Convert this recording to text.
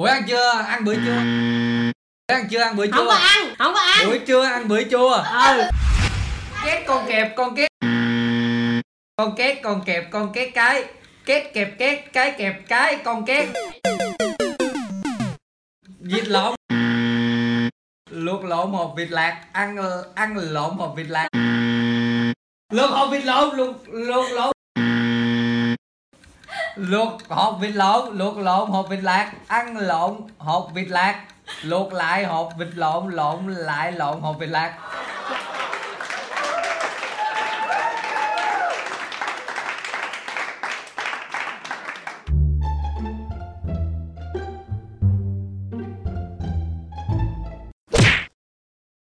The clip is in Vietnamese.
buổi ăn chưa? Ăn bữa chưa? Buổi ăn chưa? Ăn bữa không chưa? có ăn không có ăn. Buổi trưa ăn bữa chua ừ. Két con kẹp con két. Con két con kẹp con két cái. Két kẹp két cái kẹp cái con két. Vịt lộn. Luộc lộn hộp vịt lạc. Ăn ăn lộn hộp vịt lạc. Luộc hộp vịt lộn luộc luộc lộn luộc hộp vịt lộn, luộc lộn, hộp vịt lạc. Ăn lộn, hộp vịt lạc. Luộc lại, hộp vịt lộn lộn lại, lộn, hộp vịt lạc.